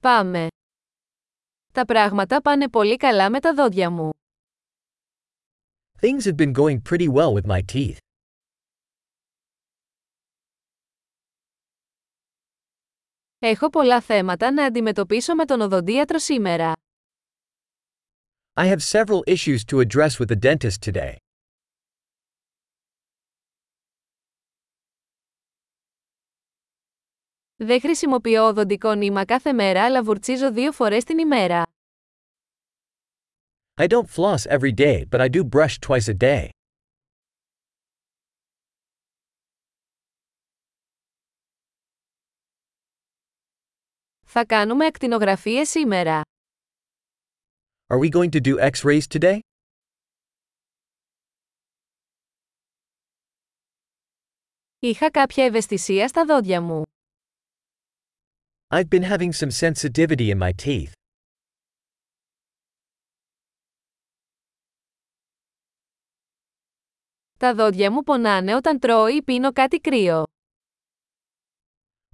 Πάμε. Τα πράγματα πάνε πολύ καλά με τα δόντια μου. Things have been going pretty well with my teeth. Έχω πολλά θέματα να αντιμετωπίσω με τον οδοντίατρο σήμερα. I have several issues to address with the dentist today. Δεν χρησιμοποιώ οδοντικό νήμα κάθε μέρα αλλά βουρτσίζω δύο φορές την ημέρα. I don't floss every day, but I do brush twice a day. Θα κάνουμε ακτινογραφίες σήμερα. Are we going to do x-rays today? Είχα κάποια ευαισθησία στα δόντια μου. I've been having some sensitivity in my teeth. Τα δόντια μου πονάνε όταν τρώω ή πίνω κάτι κρύο.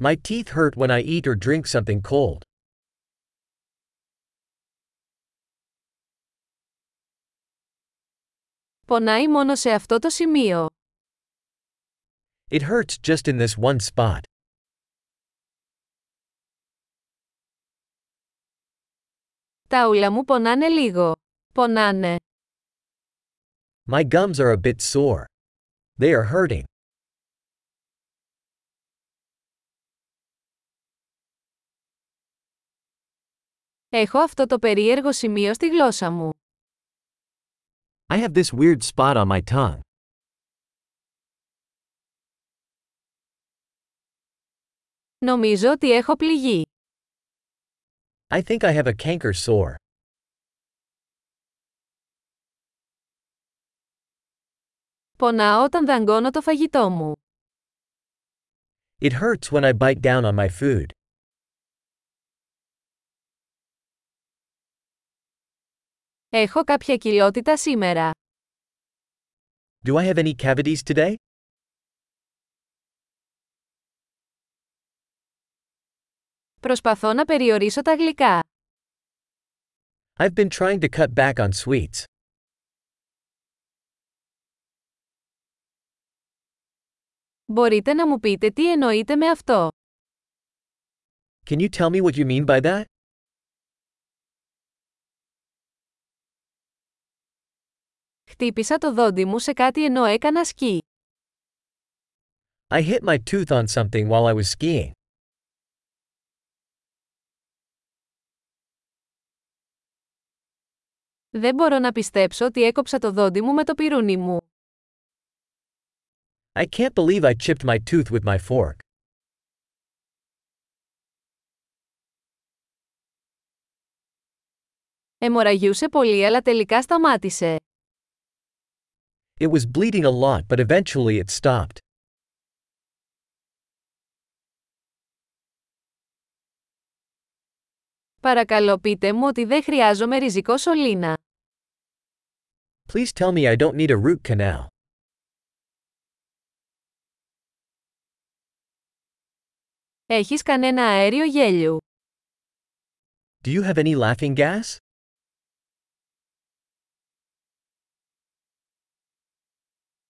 My teeth hurt when I eat or drink something cold. Πονάει μόνο σε αυτό το σημείο. It hurts just in this one spot. Τα ούλα μου πονάνε λίγο. Πονάνε. My gums are a bit sore. They are hurting. Έχω αυτό το περίεργο σημείο στη γλώσσα μου. I have this weird spot on my tongue. Νομίζω ότι έχω πληγεί. I think I have a canker sore. Πονάω όταν δαγκώνω το φαγητό μου. It hurts when I bite down on my food. Έχω κάποια κοιλιότητα σήμερα. Do I have any cavities today? Προσπαθώ να περιορίσω τα γλυκά. I've been trying to cut back on sweets. Μπορείτε να μου πείτε τι εννοείτε με αυτό. Can you tell me what you mean by that? Χτύπησα το δόντι μου σε κάτι ενώ έκανα σκι. I hit my tooth on something while I was skiing. Δεν μπορώ να πιστέψω ότι έκοψα το δόντι μου με το πυρούνι μου. I can't believe I chipped my tooth with my fork. Εμοραγιούσε πολύ αλλά τελικά σταμάτησε. It was bleeding a lot, but eventually it stopped. Παρακαλώ πείτε μου ότι δεν χρειάζομαι ριζικό σωλήνα. Please tell me I don't need a root canal. Έχεις κανένα αέριο γέλιου. Do you have any laughing gas?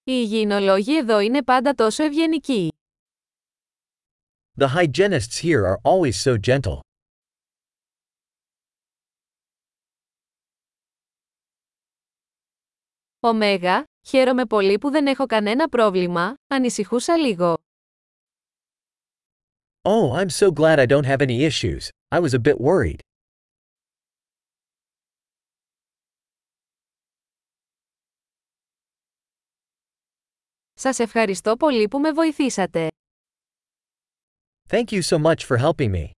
Οι υγιεινολόγοι εδώ είναι πάντα τόσο ευγενικοί. The hygienists here are always so gentle. Ωμέγα, χαίρομαι πολύ που δεν έχω κανένα πρόβλημα, ανησυχούσα λίγο. Oh, I'm so glad I don't have any issues. I was a bit worried. Σας ευχαριστώ πολύ που με βοηθήσατε. Thank you so much for helping me.